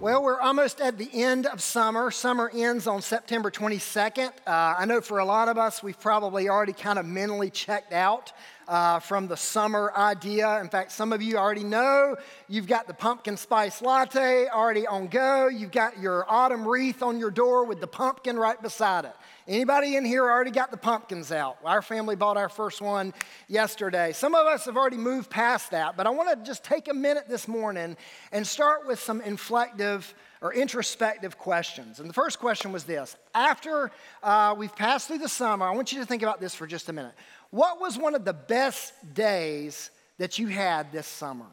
Well, we're almost at the end of summer. Summer ends on September 22nd. Uh, I know for a lot of us, we've probably already kind of mentally checked out uh, from the summer idea. In fact, some of you already know you've got the pumpkin spice latte already on go. You've got your autumn wreath on your door with the pumpkin right beside it. Anybody in here already got the pumpkins out? Our family bought our first one yesterday. Some of us have already moved past that, but I want to just take a minute this morning and start with some inflective or introspective questions. And the first question was this After uh, we've passed through the summer, I want you to think about this for just a minute. What was one of the best days that you had this summer?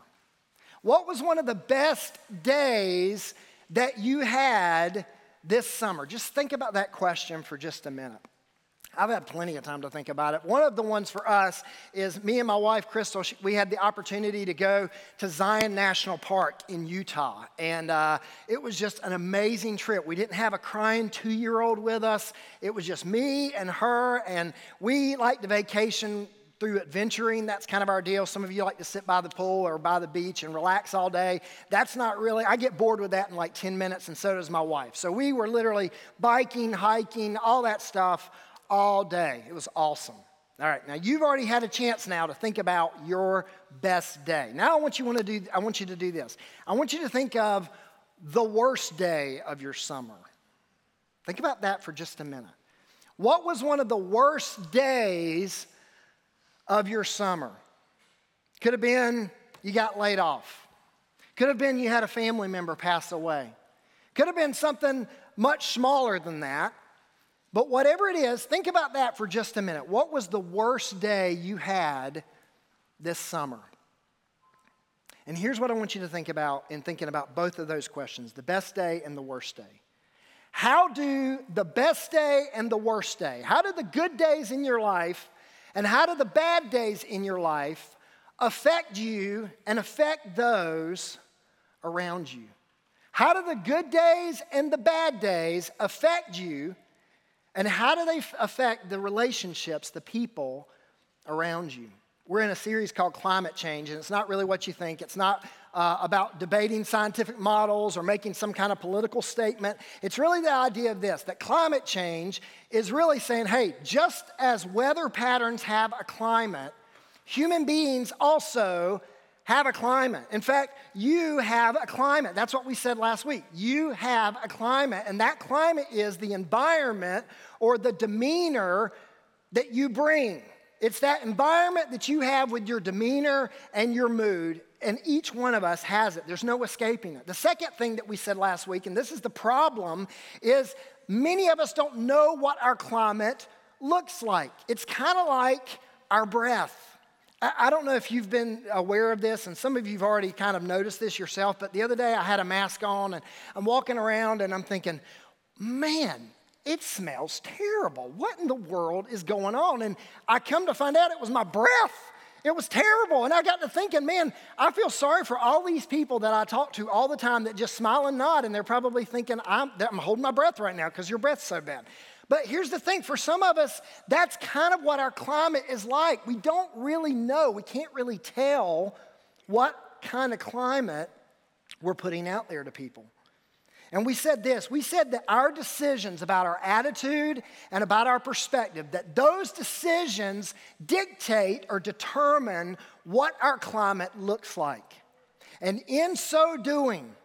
What was one of the best days that you had this summer? Just think about that question for just a minute. I've had plenty of time to think about it. One of the ones for us is me and my wife, Crystal, we had the opportunity to go to Zion National Park in Utah. And uh, it was just an amazing trip. We didn't have a crying two year old with us, it was just me and her. And we like to vacation through adventuring. That's kind of our deal. Some of you like to sit by the pool or by the beach and relax all day. That's not really, I get bored with that in like 10 minutes, and so does my wife. So we were literally biking, hiking, all that stuff all day. It was awesome. All right, now you've already had a chance now to think about your best day. Now I want you want to do I want you to do this. I want you to think of the worst day of your summer. Think about that for just a minute. What was one of the worst days of your summer? Could have been you got laid off. Could have been you had a family member pass away. Could have been something much smaller than that. But whatever it is, think about that for just a minute. What was the worst day you had this summer? And here's what I want you to think about in thinking about both of those questions the best day and the worst day. How do the best day and the worst day, how do the good days in your life and how do the bad days in your life affect you and affect those around you? How do the good days and the bad days affect you and how do they affect the relationships, the people around you? We're in a series called Climate Change, and it's not really what you think. It's not uh, about debating scientific models or making some kind of political statement. It's really the idea of this that climate change is really saying, hey, just as weather patterns have a climate, human beings also have a climate. In fact, you have a climate. That's what we said last week. You have a climate, and that climate is the environment or the demeanor that you bring. It's that environment that you have with your demeanor and your mood, and each one of us has it. There's no escaping it. The second thing that we said last week, and this is the problem, is many of us don't know what our climate looks like. It's kind of like our breath. I don't know if you've been aware of this, and some of you have already kind of noticed this yourself, but the other day I had a mask on and I'm walking around and I'm thinking, man, it smells terrible. What in the world is going on? And I come to find out it was my breath. It was terrible. And I got to thinking, man, I feel sorry for all these people that I talk to all the time that just smile and nod, and they're probably thinking, I'm, I'm holding my breath right now because your breath's so bad. But here's the thing for some of us, that's kind of what our climate is like. We don't really know, we can't really tell what kind of climate we're putting out there to people. And we said this we said that our decisions about our attitude and about our perspective, that those decisions dictate or determine what our climate looks like. And in so doing,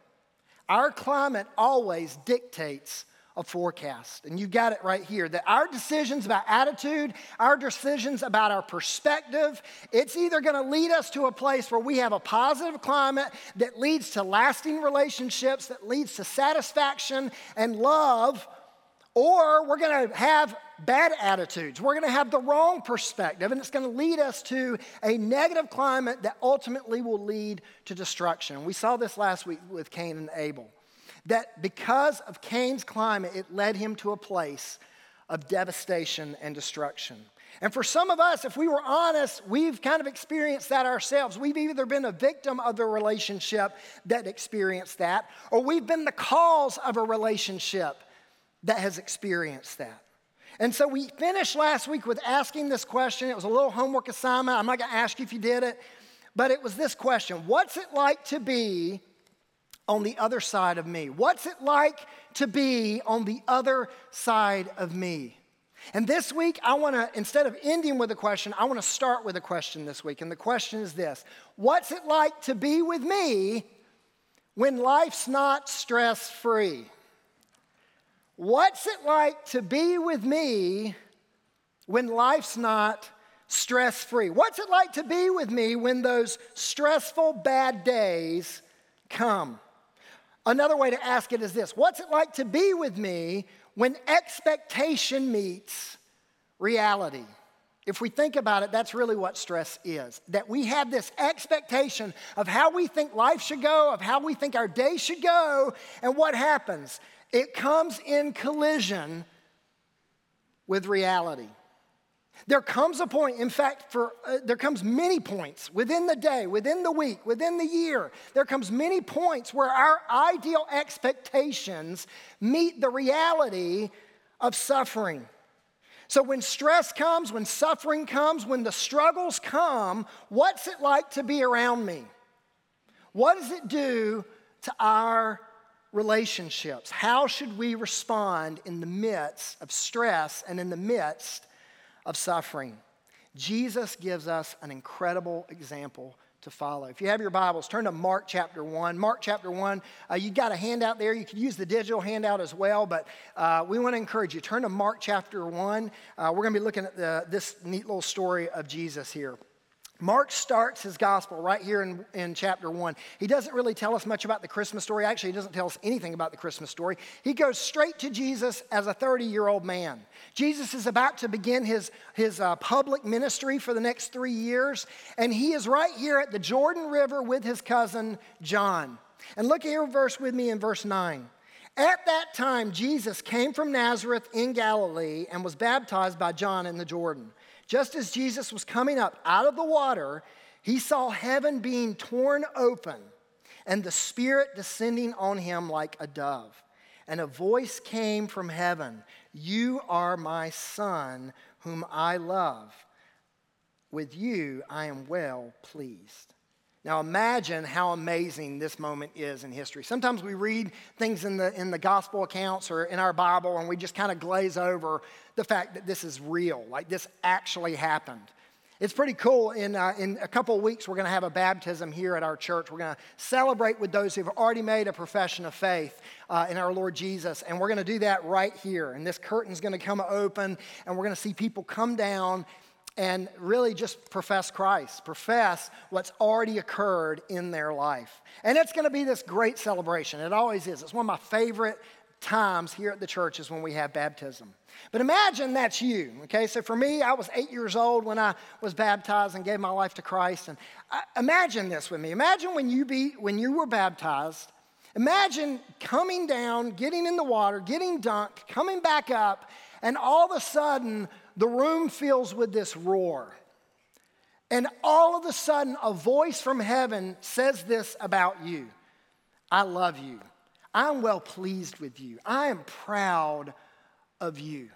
our climate always dictates a forecast. And you got it right here that our decisions about attitude, our decisions about our perspective, it's either going to lead us to a place where we have a positive climate that leads to lasting relationships, that leads to satisfaction and love, or we're going to have bad attitudes. We're going to have the wrong perspective, and it's going to lead us to a negative climate that ultimately will lead to destruction. We saw this last week with Cain and Abel that because of Cain's climate, it led him to a place of devastation and destruction. And for some of us, if we were honest, we've kind of experienced that ourselves. We've either been a victim of the relationship that experienced that, or we've been the cause of a relationship that has experienced that. And so we finished last week with asking this question. It was a little homework assignment. I'm not going to ask you if you did it, but it was this question What's it like to be on the other side of me? What's it like to be on the other side of me? And this week, I want to, instead of ending with a question, I want to start with a question this week. And the question is this What's it like to be with me when life's not stress free? What's it like to be with me when life's not stress free? What's it like to be with me when those stressful bad days come? Another way to ask it is this What's it like to be with me when expectation meets reality? If we think about it, that's really what stress is. That we have this expectation of how we think life should go, of how we think our day should go, and what happens? It comes in collision with reality. There comes a point, in fact, for, uh, there comes many points within the day, within the week, within the year. There comes many points where our ideal expectations meet the reality of suffering. So when stress comes, when suffering comes, when the struggles come, what's it like to be around me? What does it do to our relationships? How should we respond in the midst of stress and in the midst of suffering. Jesus gives us an incredible example to follow. If you have your Bibles, turn to Mark chapter 1. Mark chapter 1, uh, you got a handout there. You can use the digital handout as well, but uh, we want to encourage you. Turn to Mark chapter 1. Uh, we're going to be looking at the, this neat little story of Jesus here. Mark starts his gospel right here in, in chapter one. He doesn't really tell us much about the Christmas story. Actually, he doesn't tell us anything about the Christmas story. He goes straight to Jesus as a 30 year old man. Jesus is about to begin his, his uh, public ministry for the next three years, and he is right here at the Jordan River with his cousin John. And look here, verse with me in verse 9. At that time, Jesus came from Nazareth in Galilee and was baptized by John in the Jordan. Just as Jesus was coming up out of the water, he saw heaven being torn open and the Spirit descending on him like a dove. And a voice came from heaven You are my Son, whom I love. With you I am well pleased. Now imagine how amazing this moment is in history. Sometimes we read things in the, in the gospel accounts or in our Bible and we just kind of glaze over the fact that this is real, like this actually happened. It's pretty cool. In, uh, in a couple of weeks, we're going to have a baptism here at our church. We're going to celebrate with those who've already made a profession of faith uh, in our Lord Jesus. And we're going to do that right here. And this curtain's going to come open, and we're going to see people come down and really just profess Christ, profess what's already occurred in their life. And it's going to be this great celebration. It always is. It's one of my favorite times here at the church is when we have baptism. But imagine that's you, okay? So for me, I was eight years old when I was baptized and gave my life to Christ. And I, imagine this with me. Imagine when you, be, when you were baptized. Imagine coming down, getting in the water, getting dunked, coming back up, and all of a sudden the room fills with this roar. And all of a sudden, a voice from heaven says this about you I love you. I'm well pleased with you. I am proud of you.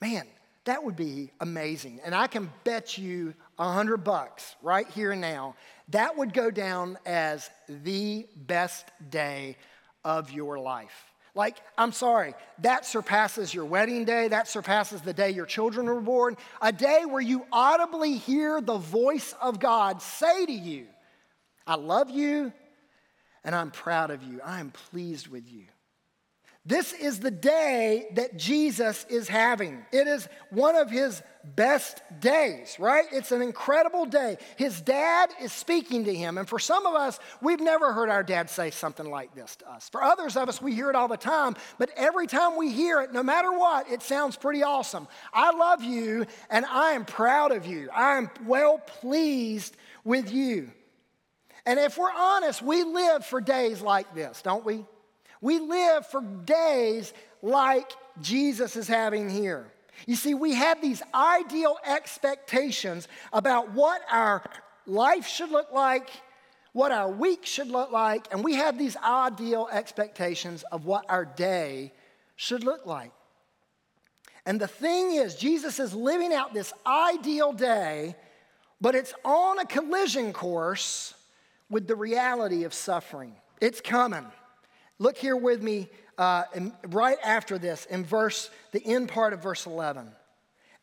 Man, that would be amazing. And I can bet you a hundred bucks right here and now, that would go down as the best day of your life. Like, I'm sorry, that surpasses your wedding day, that surpasses the day your children were born, a day where you audibly hear the voice of God say to you, I love you and I'm proud of you. I am pleased with you. This is the day that Jesus is having. It is one of his best days, right? It's an incredible day. His dad is speaking to him. And for some of us, we've never heard our dad say something like this to us. For others of us, we hear it all the time. But every time we hear it, no matter what, it sounds pretty awesome. I love you and I am proud of you. I am well pleased with you. And if we're honest, we live for days like this, don't we? We live for days like Jesus is having here. You see, we have these ideal expectations about what our life should look like, what our week should look like, and we have these ideal expectations of what our day should look like. And the thing is, Jesus is living out this ideal day, but it's on a collision course with the reality of suffering. It's coming. Look here with me uh, right after this in verse, the end part of verse 11.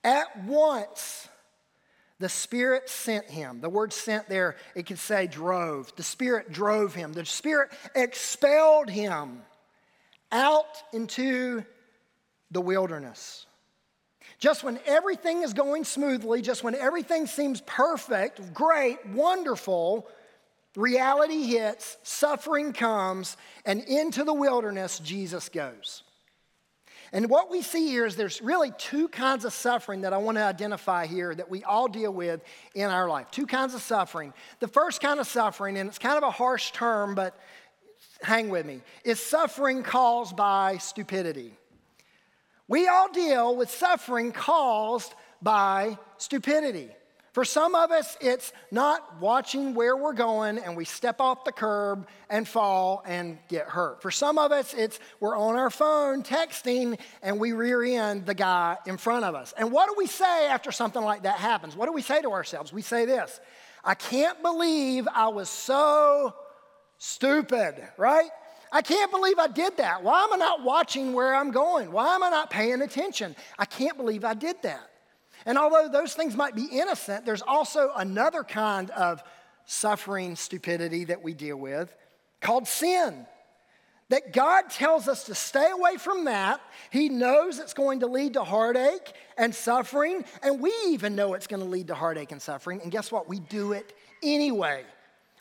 At once, the Spirit sent him. The word sent there, it could say drove. The Spirit drove him. The Spirit expelled him out into the wilderness. Just when everything is going smoothly, just when everything seems perfect, great, wonderful, reality hits, suffering comes, and into the wilderness Jesus goes. And what we see here is there's really two kinds of suffering that I want to identify here that we all deal with in our life. Two kinds of suffering. The first kind of suffering, and it's kind of a harsh term, but hang with me, is suffering caused by stupidity. We all deal with suffering caused by stupidity. For some of us, it's not watching where we're going and we step off the curb and fall and get hurt. For some of us, it's we're on our phone texting and we rear end the guy in front of us. And what do we say after something like that happens? What do we say to ourselves? We say this I can't believe I was so stupid, right? I can't believe I did that. Why am I not watching where I'm going? Why am I not paying attention? I can't believe I did that. And although those things might be innocent, there's also another kind of suffering stupidity that we deal with called sin. That God tells us to stay away from that. He knows it's going to lead to heartache and suffering, and we even know it's going to lead to heartache and suffering. And guess what? We do it anyway.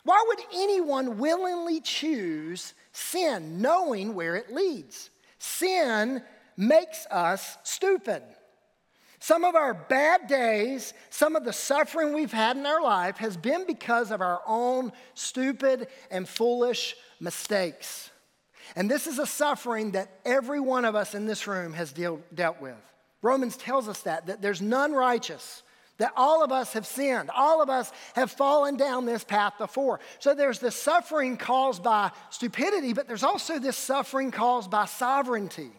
Why would anyone willingly choose sin knowing where it leads? Sin makes us stupid. Some of our bad days, some of the suffering we've had in our life has been because of our own stupid and foolish mistakes. And this is a suffering that every one of us in this room has deal, dealt with. Romans tells us that, that there's none righteous, that all of us have sinned. All of us have fallen down this path before. So there's the suffering caused by stupidity, but there's also this suffering caused by sovereignty.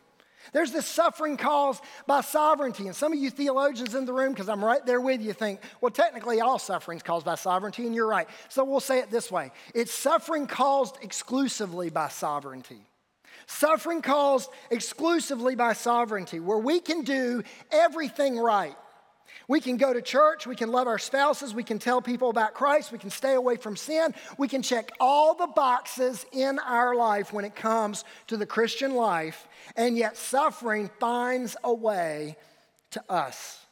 There's this suffering caused by sovereignty. And some of you theologians in the room, because I'm right there with you, think, well, technically all suffering is caused by sovereignty, and you're right. So we'll say it this way it's suffering caused exclusively by sovereignty. Suffering caused exclusively by sovereignty, where we can do everything right. We can go to church, we can love our spouses, we can tell people about Christ, we can stay away from sin, we can check all the boxes in our life when it comes to the Christian life, and yet suffering finds a way to us.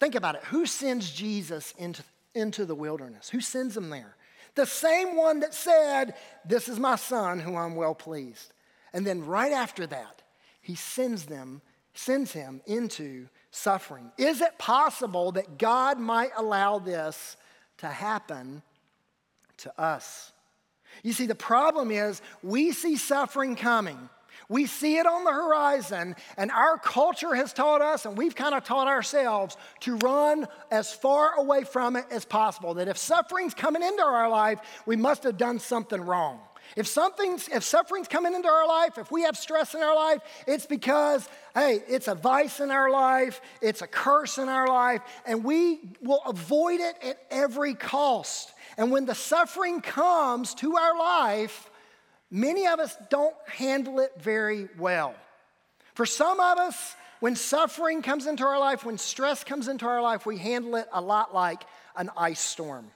Think about it. Who sends Jesus into, into the wilderness? Who sends him there? The same one that said, This is my son who I'm well pleased. And then right after that, he sends them, sends him into suffering. Is it possible that God might allow this to happen to us? You see, the problem is we see suffering coming. We see it on the horizon, and our culture has taught us, and we've kind of taught ourselves to run as far away from it as possible. That if suffering's coming into our life, we must have done something wrong. If something's, if suffering's coming into our life, if we have stress in our life, it's because, hey, it's a vice in our life, it's a curse in our life, and we will avoid it at every cost. And when the suffering comes to our life, many of us don't handle it very well. For some of us, when suffering comes into our life, when stress comes into our life, we handle it a lot like an ice storm.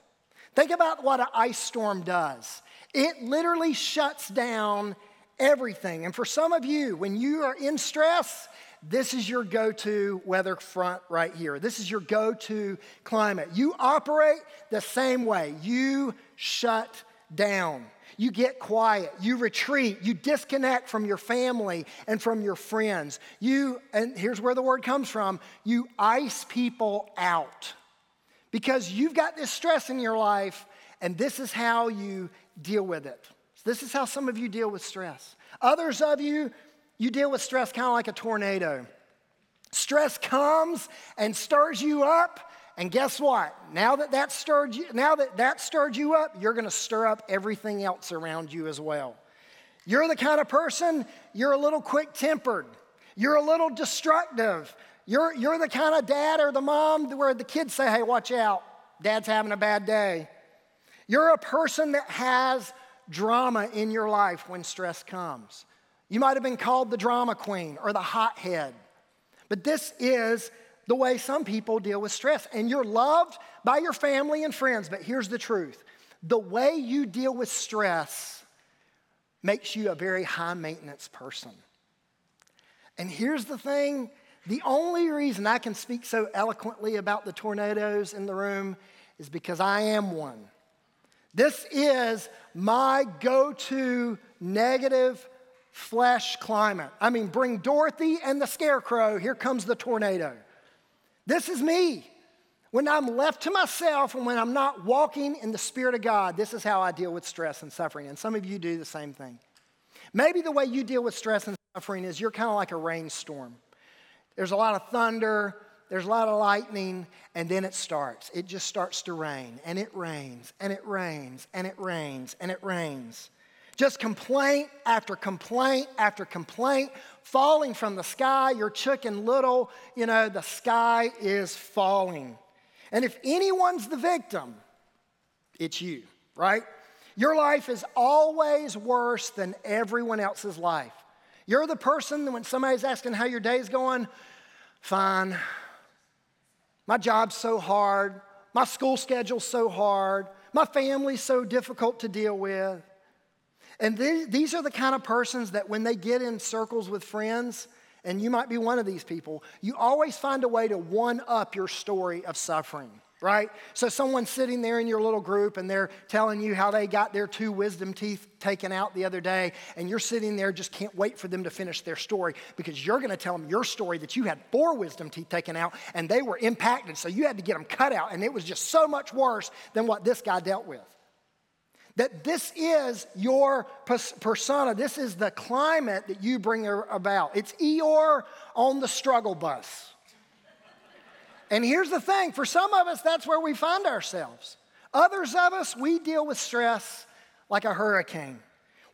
Think about what an ice storm does. It literally shuts down everything. And for some of you, when you are in stress, this is your go to weather front right here. This is your go to climate. You operate the same way. You shut down. You get quiet. You retreat. You disconnect from your family and from your friends. You, and here's where the word comes from you ice people out because you've got this stress in your life, and this is how you deal with it. This is how some of you deal with stress. Others of you, you deal with stress kind of like a tornado. Stress comes and stirs you up, and guess what? Now that that stirred you, now that that stirred you up, you're going to stir up everything else around you as well. You're the kind of person, you're a little quick-tempered. You're a little destructive. You're, you're the kind of dad or the mom where the kids say, hey, watch out. Dad's having a bad day. You're a person that has drama in your life when stress comes. You might have been called the drama queen or the hothead. But this is the way some people deal with stress. And you're loved by your family and friends. But here's the truth the way you deal with stress makes you a very high maintenance person. And here's the thing the only reason I can speak so eloquently about the tornadoes in the room is because I am one. This is my go to negative flesh climate. I mean, bring Dorothy and the scarecrow, here comes the tornado. This is me. When I'm left to myself and when I'm not walking in the Spirit of God, this is how I deal with stress and suffering. And some of you do the same thing. Maybe the way you deal with stress and suffering is you're kind of like a rainstorm. There's a lot of thunder, there's a lot of lightning, and then it starts. It just starts to rain, and it rains, and it rains, and it rains, and it rains. Just complaint after complaint after complaint falling from the sky. You're chicken little, you know, the sky is falling. And if anyone's the victim, it's you, right? Your life is always worse than everyone else's life. You're the person when somebody's asking how your day's going, fine. My job's so hard. My school schedule's so hard. My family's so difficult to deal with. And these are the kind of persons that when they get in circles with friends, and you might be one of these people, you always find a way to one up your story of suffering, right? So someone's sitting there in your little group and they're telling you how they got their two wisdom teeth taken out the other day, and you're sitting there just can't wait for them to finish their story because you're gonna tell them your story that you had four wisdom teeth taken out and they were impacted, so you had to get them cut out, and it was just so much worse than what this guy dealt with. That this is your persona. This is the climate that you bring about. It's Eeyore on the struggle bus. And here's the thing for some of us, that's where we find ourselves. Others of us, we deal with stress like a hurricane.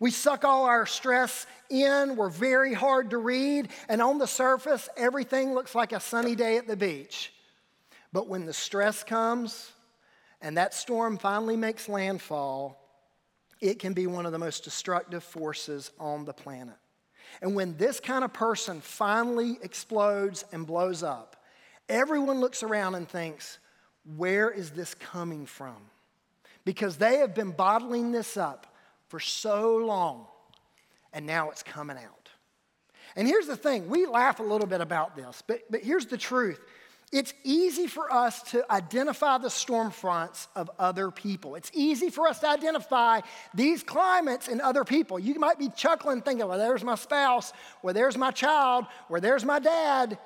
We suck all our stress in, we're very hard to read, and on the surface, everything looks like a sunny day at the beach. But when the stress comes and that storm finally makes landfall, it can be one of the most destructive forces on the planet. And when this kind of person finally explodes and blows up, everyone looks around and thinks, where is this coming from? Because they have been bottling this up for so long, and now it's coming out. And here's the thing we laugh a little bit about this, but, but here's the truth it's easy for us to identify the storm fronts of other people. It's easy for us to identify these climates in other people. You might be chuckling, thinking, well, there's my spouse, or there's my child, or there's my dad.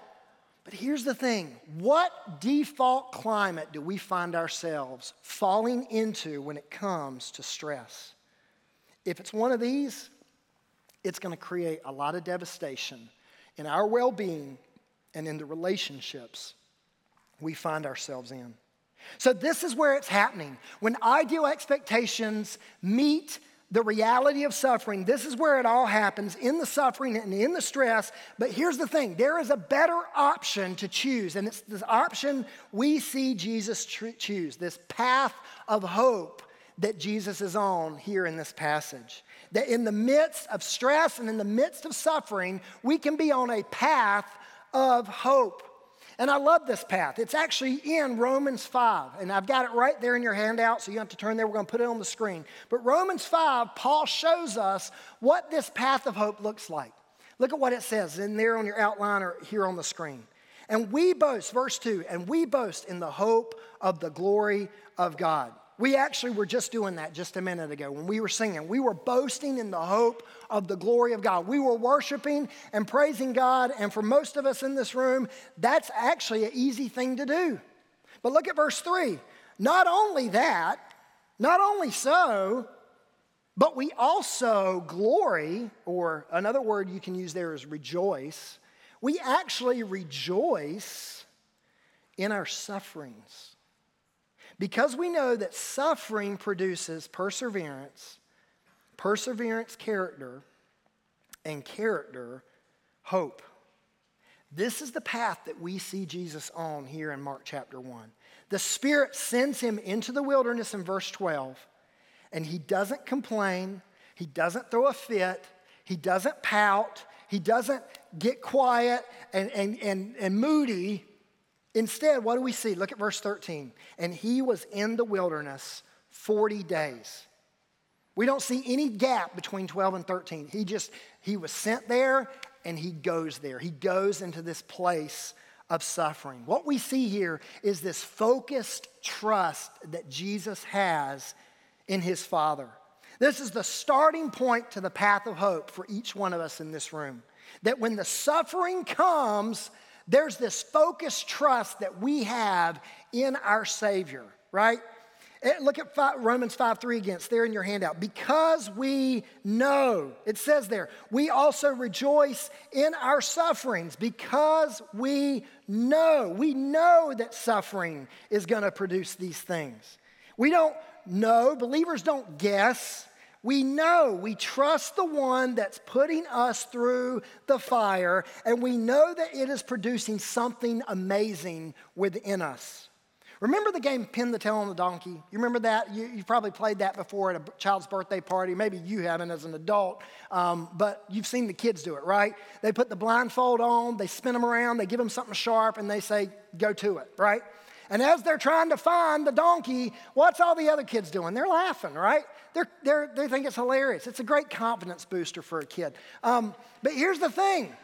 But here's the thing what default climate do we find ourselves falling into when it comes to stress? If it's one of these, it's going to create a lot of devastation in our well being and in the relationships we find ourselves in. So, this is where it's happening. When ideal expectations meet the reality of suffering, this is where it all happens in the suffering and in the stress. But here's the thing there is a better option to choose, and it's the option we see Jesus choose this path of hope that Jesus is on here in this passage. That in the midst of stress and in the midst of suffering, we can be on a path of hope. And I love this path. It's actually in Romans 5. And I've got it right there in your handout, so you don't have to turn there. We're going to put it on the screen. But Romans 5, Paul shows us what this path of hope looks like. Look at what it says in there on your outline or here on the screen. And we boast, verse 2, and we boast in the hope of the glory of God. We actually were just doing that just a minute ago when we were singing. We were boasting in the hope of the glory of God. We were worshiping and praising God, and for most of us in this room, that's actually an easy thing to do. But look at verse 3. Not only that, not only so, but we also glory, or another word you can use there is rejoice. We actually rejoice in our sufferings because we know that suffering produces perseverance, perseverance, character, and character, hope. This is the path that we see Jesus on here in Mark chapter 1. The Spirit sends him into the wilderness in verse 12. and he doesn't complain, he doesn't throw a fit, he doesn't pout, he doesn't get quiet and, and, and, and moody. Instead, what do we see? Look at verse 13. And he was in the wilderness 40 days. We don't see any gap between 12 and 13. He just, he was sent there and he goes there. He goes into this place of suffering. What we see here is this focused trust that Jesus has in his Father. This is the starting point to the path of hope for each one of us in this room. That when the suffering comes, there's this focused trust that we have in our Savior, right? Eh, look at five, Romans 5 3 again. It's there in your handout. Because we know, it says there, we also rejoice in our sufferings because we know. We know that suffering is going to produce these things. We don't know, believers don't guess. We know, we trust the one that's putting us through the fire, and we know that it is producing something amazing within us. Remember the game Pin the Tail on the Donkey? You remember that? You, have probably played that before at a child's birthday party. Maybe you haven't as an adult, um, but you've seen the kids do it, right? They put the blindfold on, they spin them around, they give them something sharp, and they say, go to it, right? And as they're trying to find the donkey, what's all the other kids doing? They're laughing, right? They're, they're, they think it's hilarious. It's a great confidence booster for a kid. Um, but here's the thing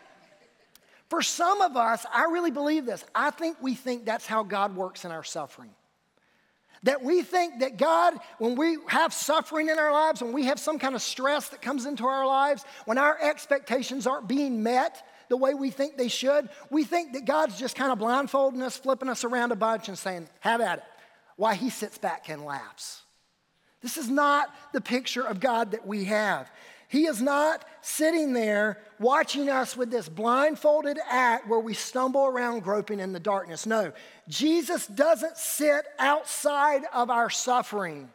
for some of us, I really believe this. I think we think that's how God works in our suffering. That we think that God, when we have suffering in our lives, when we have some kind of stress that comes into our lives, when our expectations aren't being met the way we think they should, we think that God's just kind of blindfolding us, flipping us around a bunch, and saying, Have at it. Why he sits back and laughs. This is not the picture of God that we have. He is not sitting there watching us with this blindfolded act where we stumble around groping in the darkness. No, Jesus doesn't sit outside of our suffering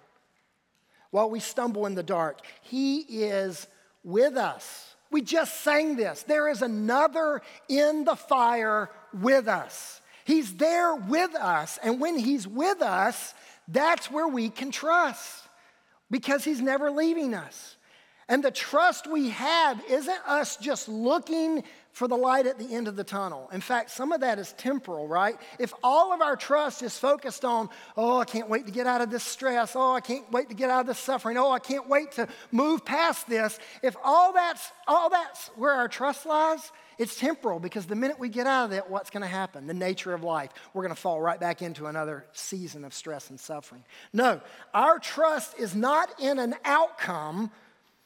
while we stumble in the dark. He is with us. We just sang this. There is another in the fire with us. He's there with us. And when He's with us, that's where we can trust because He's never leaving us. And the trust we have isn't us just looking for the light at the end of the tunnel. In fact, some of that is temporal, right? If all of our trust is focused on, oh, I can't wait to get out of this stress. Oh, I can't wait to get out of this suffering. Oh, I can't wait to move past this. If all that's all that's where our trust lies, it's temporal because the minute we get out of that, what's going to happen? The nature of life. We're going to fall right back into another season of stress and suffering. No, our trust is not in an outcome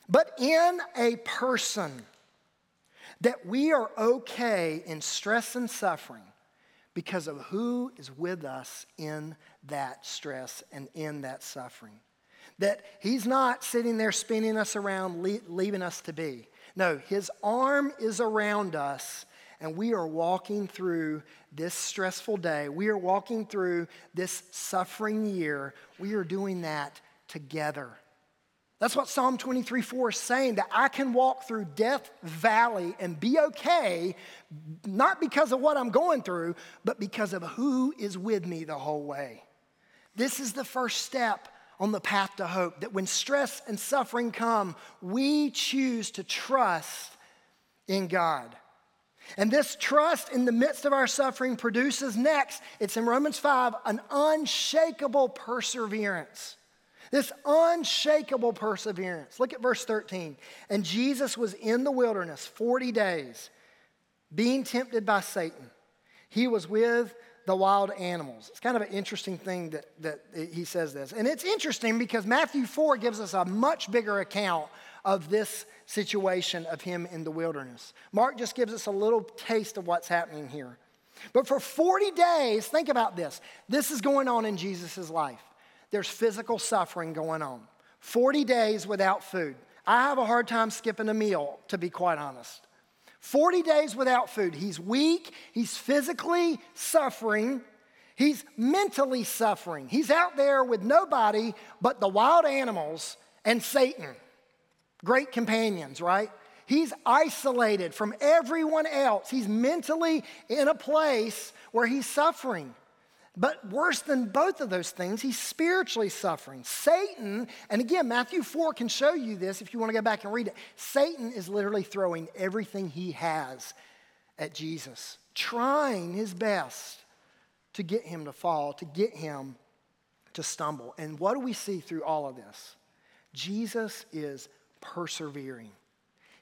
but in a person that we are okay in stress and suffering because of who is with us in that stress and in that suffering. That he's not sitting there spinning us around, leaving us to be. No, his arm is around us, and we are walking through this stressful day. We are walking through this suffering year. We are doing that together. That's what Psalm 23 4 is saying that I can walk through Death Valley and be okay, not because of what I'm going through, but because of who is with me the whole way. This is the first step on the path to hope that when stress and suffering come, we choose to trust in God. And this trust in the midst of our suffering produces next, it's in Romans 5, an unshakable perseverance. This unshakable perseverance. Look at verse 13. And Jesus was in the wilderness 40 days, being tempted by Satan. He was with the wild animals. It's kind of an interesting thing that, that he says this. And it's interesting because Matthew 4 gives us a much bigger account of this situation of him in the wilderness. Mark just gives us a little taste of what's happening here. But for 40 days, think about this. This is going on in Jesus' life there's physical suffering going on. 40 days without food. I have a hard time skipping a meal, to be quite honest. 40 days without food. He's weak, he's physically suffering, he's mentally suffering. He's out there with nobody but the wild animals and Satan. Great companions, right? He's isolated from everyone else. He's mentally in a place where he's suffering. But worse than both of those things, he's spiritually suffering. Satan, and again, Matthew 4 can show you this if you want to go back and read it. Satan is literally throwing everything he has at Jesus, trying his best to get him to fall, to get him to stumble. And what do we see through all of this? Jesus is persevering.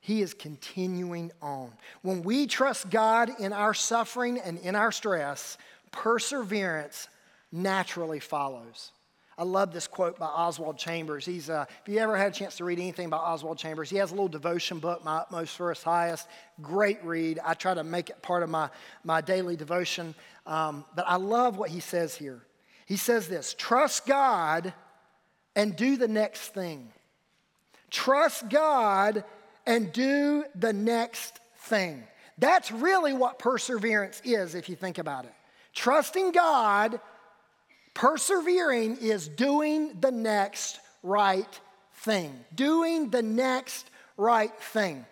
He is continuing on. When we trust God in our suffering and in our stress, perseverance naturally follows. I love this quote by Oswald Chambers. He's, uh, if you ever had a chance to read anything by Oswald Chambers, he has a little devotion book, My Utmost His Highest. Great read. I try to make it part of my, my daily devotion. Um, but I love what he says here. He says this trust God and do the next thing. Trust God and do the next thing. That's really what perseverance is, if you think about it. Trusting God, persevering is doing the next right thing. Doing the next right thing.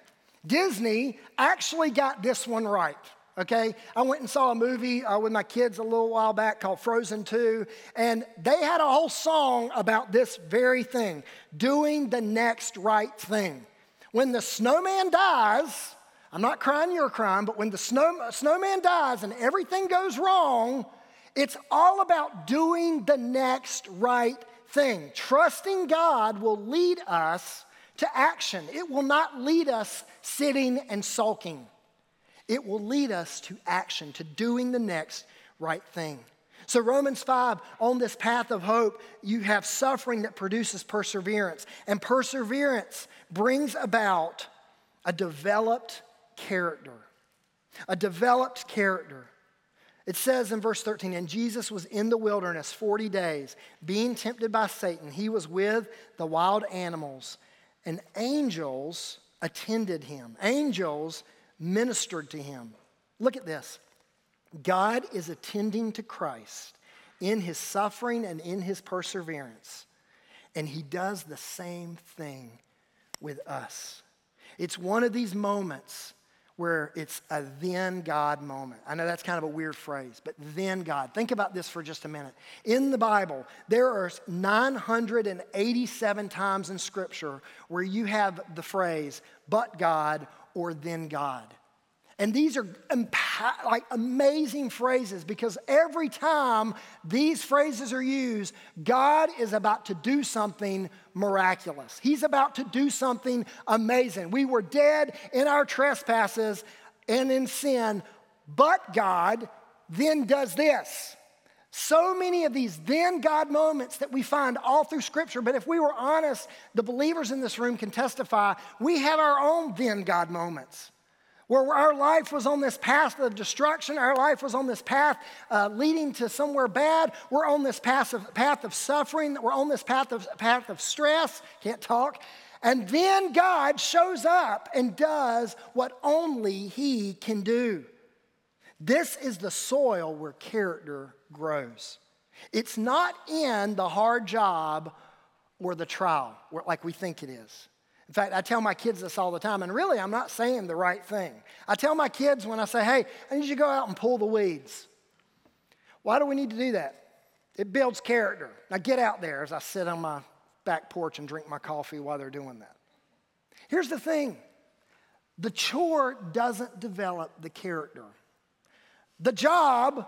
Disney actually got this one right. Okay, I went and saw a movie uh, with my kids a little while back called Frozen 2, and they had a whole song about this very thing doing the next right thing. When the snowman dies, I'm not crying your crime, but when the snow, snowman dies and everything goes wrong, it's all about doing the next right thing. Trusting God will lead us to action, it will not lead us sitting and sulking. It will lead us to action, to doing the next right thing. So, Romans 5, on this path of hope, you have suffering that produces perseverance. And perseverance brings about a developed character. A developed character. It says in verse 13, and Jesus was in the wilderness 40 days, being tempted by Satan. He was with the wild animals, and angels attended him. Angels ministered to him. Look at this God is attending to Christ in his suffering and in his perseverance, and he does the same thing with us. It's one of these moments where it's a then God moment. I know that's kind of a weird phrase, but then God. Think about this for just a minute. In the Bible, there are 987 times in Scripture where you have the phrase, but God or then God. And these are like amazing phrases because every time these phrases are used, God is about to do something miraculous. He's about to do something amazing. We were dead in our trespasses and in sin, but God then does this. So many of these then God moments that we find all through Scripture, but if we were honest, the believers in this room can testify, we have our own then God moments where our life was on this path of destruction, our life was on this path uh, leading to somewhere bad. We're on this path of, path of suffering, we're on this path of, path of stress, can't talk. And then God shows up and does what only He can do. This is the soil where character grows. It's not in the hard job or the trial, like we think it is. In fact, I tell my kids this all the time, and really, I'm not saying the right thing. I tell my kids when I say, hey, I need you to go out and pull the weeds. Why do we need to do that? It builds character. Now, get out there as I sit on my back porch and drink my coffee while they're doing that. Here's the thing the chore doesn't develop the character, the job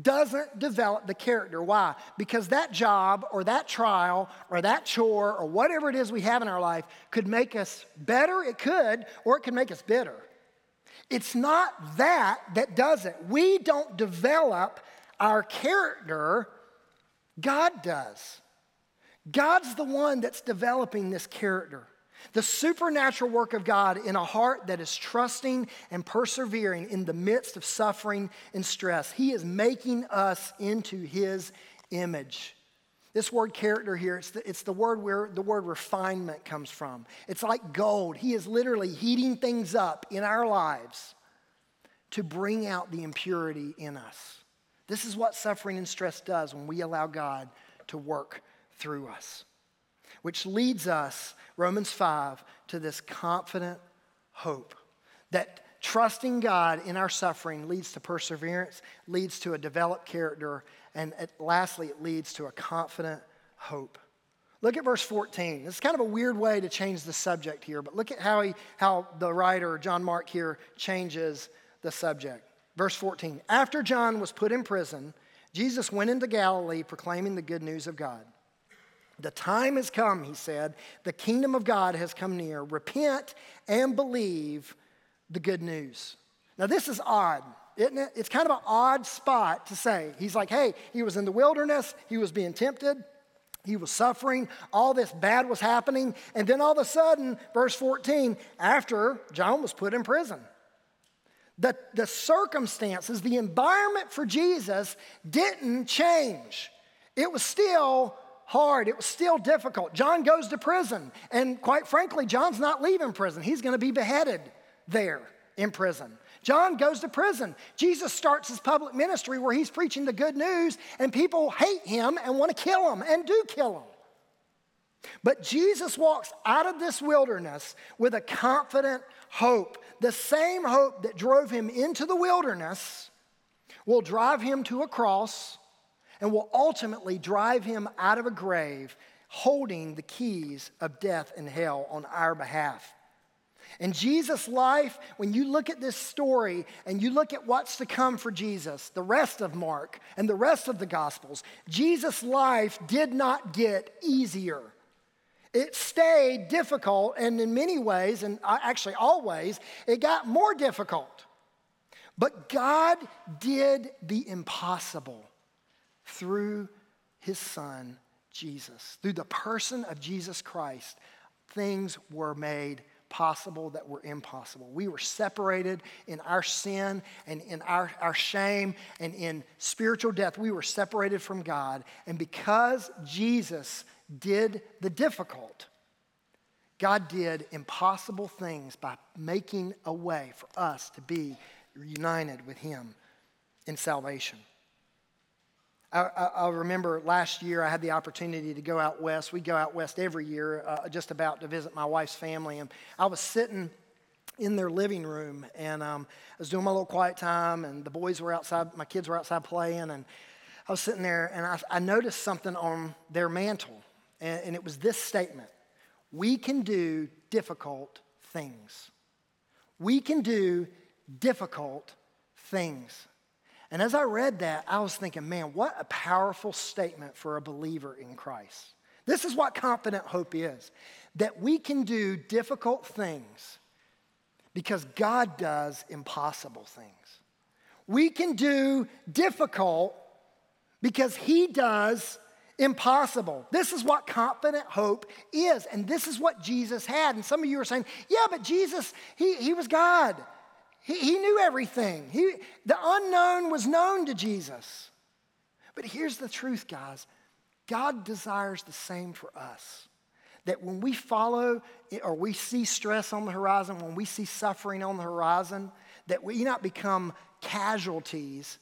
doesn't develop the character. Why? Because that job or that trial or that chore or whatever it is we have in our life could make us better, it could, or it could make us bitter. It's not that that does it. We don't develop our character, God does. God's the one that's developing this character. The supernatural work of God in a heart that is trusting and persevering in the midst of suffering and stress. He is making us into His image. This word character here, it's the, it's the word where the word refinement comes from. It's like gold. He is literally heating things up in our lives to bring out the impurity in us. This is what suffering and stress does when we allow God to work through us which leads us, Romans 5, to this confident hope that trusting God in our suffering leads to perseverance, leads to a developed character, and lastly, it leads to a confident hope. Look at verse 14. It's kind of a weird way to change the subject here, but look at how, he, how the writer, John Mark, here changes the subject. Verse 14 After John was put in prison, Jesus went into Galilee proclaiming the good news of God. The time has come, he said. The kingdom of God has come near. Repent and believe the good news. Now, this is odd, isn't it? It's kind of an odd spot to say. He's like, hey, he was in the wilderness, he was being tempted, he was suffering, all this bad was happening, and then all of a sudden, verse 14, after John was put in prison. The, the circumstances, the environment for Jesus didn't change. It was still hard. It was still difficult. John goes to prison, and quite frankly, John's not leaving prison. He's going to be beheaded there in prison. John goes to prison. Jesus starts his public ministry where he's preaching the good news, and people hate him and want to kill him and do kill him. But Jesus walks out of this wilderness with a confident hope. The same hope that drove him into the wilderness will drive him to a cross and will ultimately drive him out of a grave holding the keys of death and hell on our behalf. In Jesus' life, when you look at this story and you look at what's to come for Jesus, the rest of Mark and the rest of the Gospels, Jesus' life did not get easier. It stayed difficult, and in many ways, and actually always, it got more difficult. But God did the impossible through his son, Jesus. Through the person of Jesus Christ, things were made possible that were impossible. We were separated in our sin and in our, our shame and in spiritual death. We were separated from God. And because Jesus did the difficult, God did impossible things by making a way for us to be united with Him in salvation. I, I, remember last year I had the opportunity to go out west. We go out west every year, uh, just about to visit my wife's family. And I was sitting in their living room, and um, I was doing my little quiet time, and the boys were outside, my kids were outside playing, and I was sitting there, and I, I noticed something on their mantle, and, and it was this statement We can do difficult things. We can do difficult things. And as I read that, I was thinking, man, what a powerful statement for a believer in Christ. This is what confident hope is that we can do difficult things because God does impossible things. We can do difficult because He does impossible. This is what confident hope is, and this is what Jesus had. And some of you are saying, yeah, but Jesus, He, he was God. He, he knew everything. He, the unknown was known to Jesus. But here's the truth, guys God desires the same for us. That when we follow or we see stress on the horizon, when we see suffering on the horizon, that we not become casualties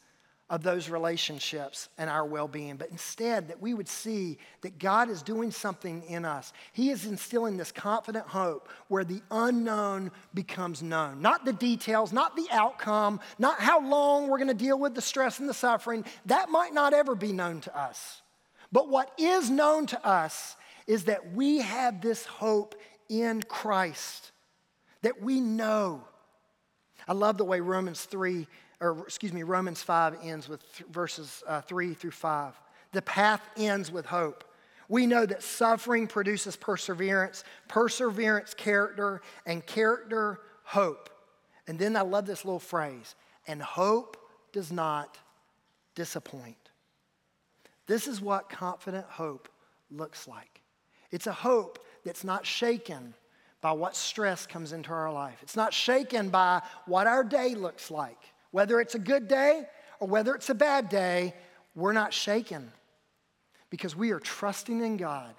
of those relationships and our well being, but instead that we would see that God is doing something in us. He is instilling this confident hope where the unknown becomes known. Not the details, not the outcome, not how long we're going to deal with the stress and the suffering. That might not ever be known to us. But what is known to us is that we have this hope in Christ, that we know. I love the way Romans 3 or excuse me, Romans 5 ends with th- verses uh, 3 through 5. The path ends with hope. We know that suffering produces perseverance, perseverance, character, and character, hope. And then I love this little phrase and hope does not disappoint. This is what confident hope looks like. It's a hope that's not shaken by what stress comes into our life, it's not shaken by what our day looks like. Whether it's a good day or whether it's a bad day, we're not shaken because we are trusting in God.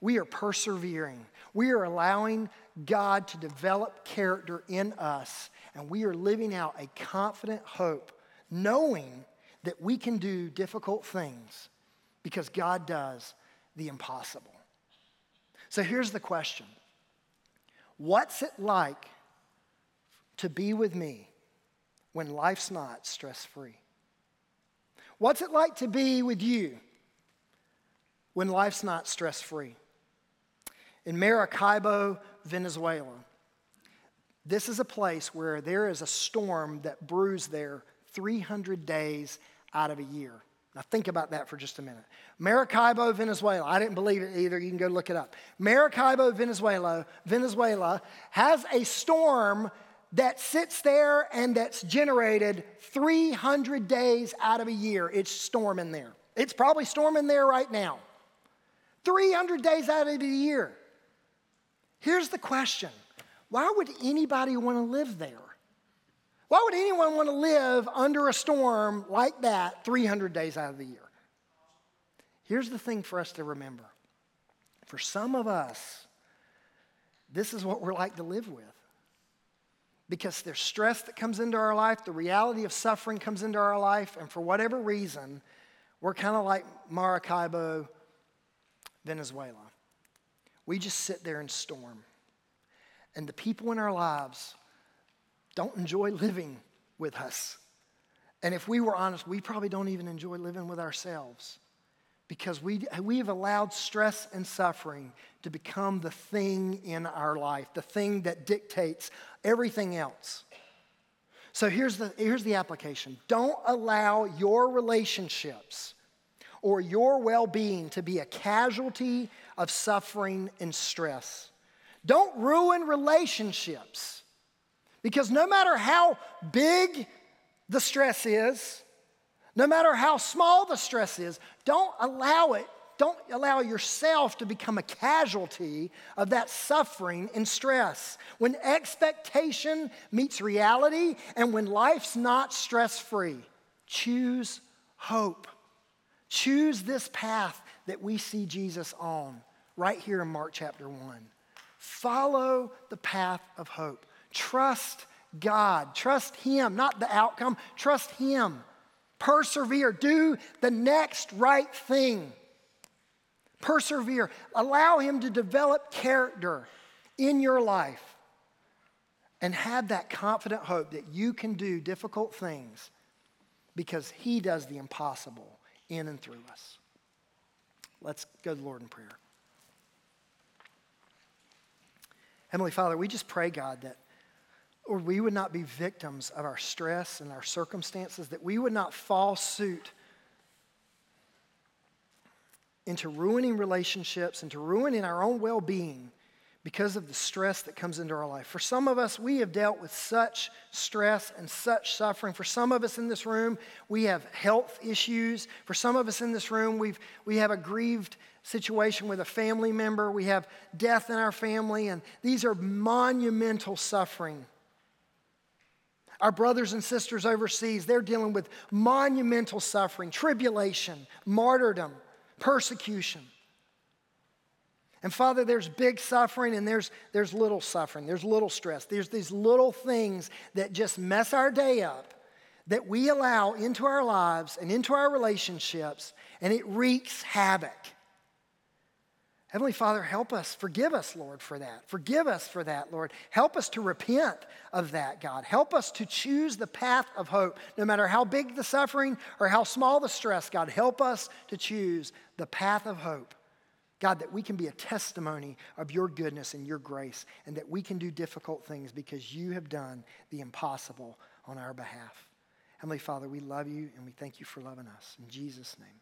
We are persevering. We are allowing God to develop character in us, and we are living out a confident hope, knowing that we can do difficult things because God does the impossible. So here's the question What's it like to be with me when life's not stress free? What's it like to be with you when life's not stress free? In Maracaibo, Venezuela, this is a place where there is a storm that brews there 300 days out of a year. Now, think about that for just a minute. Maracaibo, Venezuela. I didn't believe it either. You can go look it up. Maracaibo, Venezuela, Venezuela has a storm that sits there and that's generated 300 days out of a year. It's storming there. It's probably storming there right now. 300 days out of the year. Here's the question why would anybody want to live there? Why would anyone want to live under a storm like that 300 days out of the year? Here's the thing for us to remember for some of us, this is what we're like to live with. Because there's stress that comes into our life, the reality of suffering comes into our life, and for whatever reason, we're kind of like Maracaibo, Venezuela. We just sit there and storm. And the people in our lives don't enjoy living with us. And if we were honest, we probably don't even enjoy living with ourselves because we, we have allowed stress and suffering to become the thing in our life, the thing that dictates everything else. So here's the, here's the application don't allow your relationships or your well being to be a casualty of suffering and stress. Don't ruin relationships because no matter how big the stress is, no matter how small the stress is, don't allow it, don't allow yourself to become a casualty of that suffering and stress. When expectation meets reality and when life's not stress free, choose hope. Choose this path that we see Jesus on right here in Mark chapter 1. Follow the path of hope. Trust God. Trust Him, not the outcome. Trust Him. Persevere. Do the next right thing. Persevere. Allow Him to develop character in your life. And have that confident hope that you can do difficult things because He does the impossible in and through us. Let's go to the Lord in prayer. Heavenly Father, we just pray, God, that or we would not be victims of our stress and our circumstances, that we would not fall suit into ruining relationships, into ruining our own well being because of the stress that comes into our life. For some of us, we have dealt with such stress and such suffering. For some of us in this room, we have health issues. For some of us in this room, we've, we have a grieved situation with a family member. We have death in our family, and these are monumental suffering. Our brothers and sisters overseas, they're dealing with monumental suffering, tribulation, martyrdom, persecution. And Father, there's big suffering and there's, there's little suffering, there's little stress. There's these little things that just mess our day up that we allow into our lives and into our relationships, and it wreaks havoc. Heavenly Father, help us. Forgive us, Lord, for that. Forgive us for that, Lord. Help us to repent of that, God. Help us to choose the path of hope, no matter how big the suffering or how small the stress, God. Help us to choose the path of hope. God, that we can be a testimony of your goodness and your grace, and that we can do difficult things because you have done the impossible on our behalf. Heavenly Father, we love you and we thank you for loving us. In Jesus' name.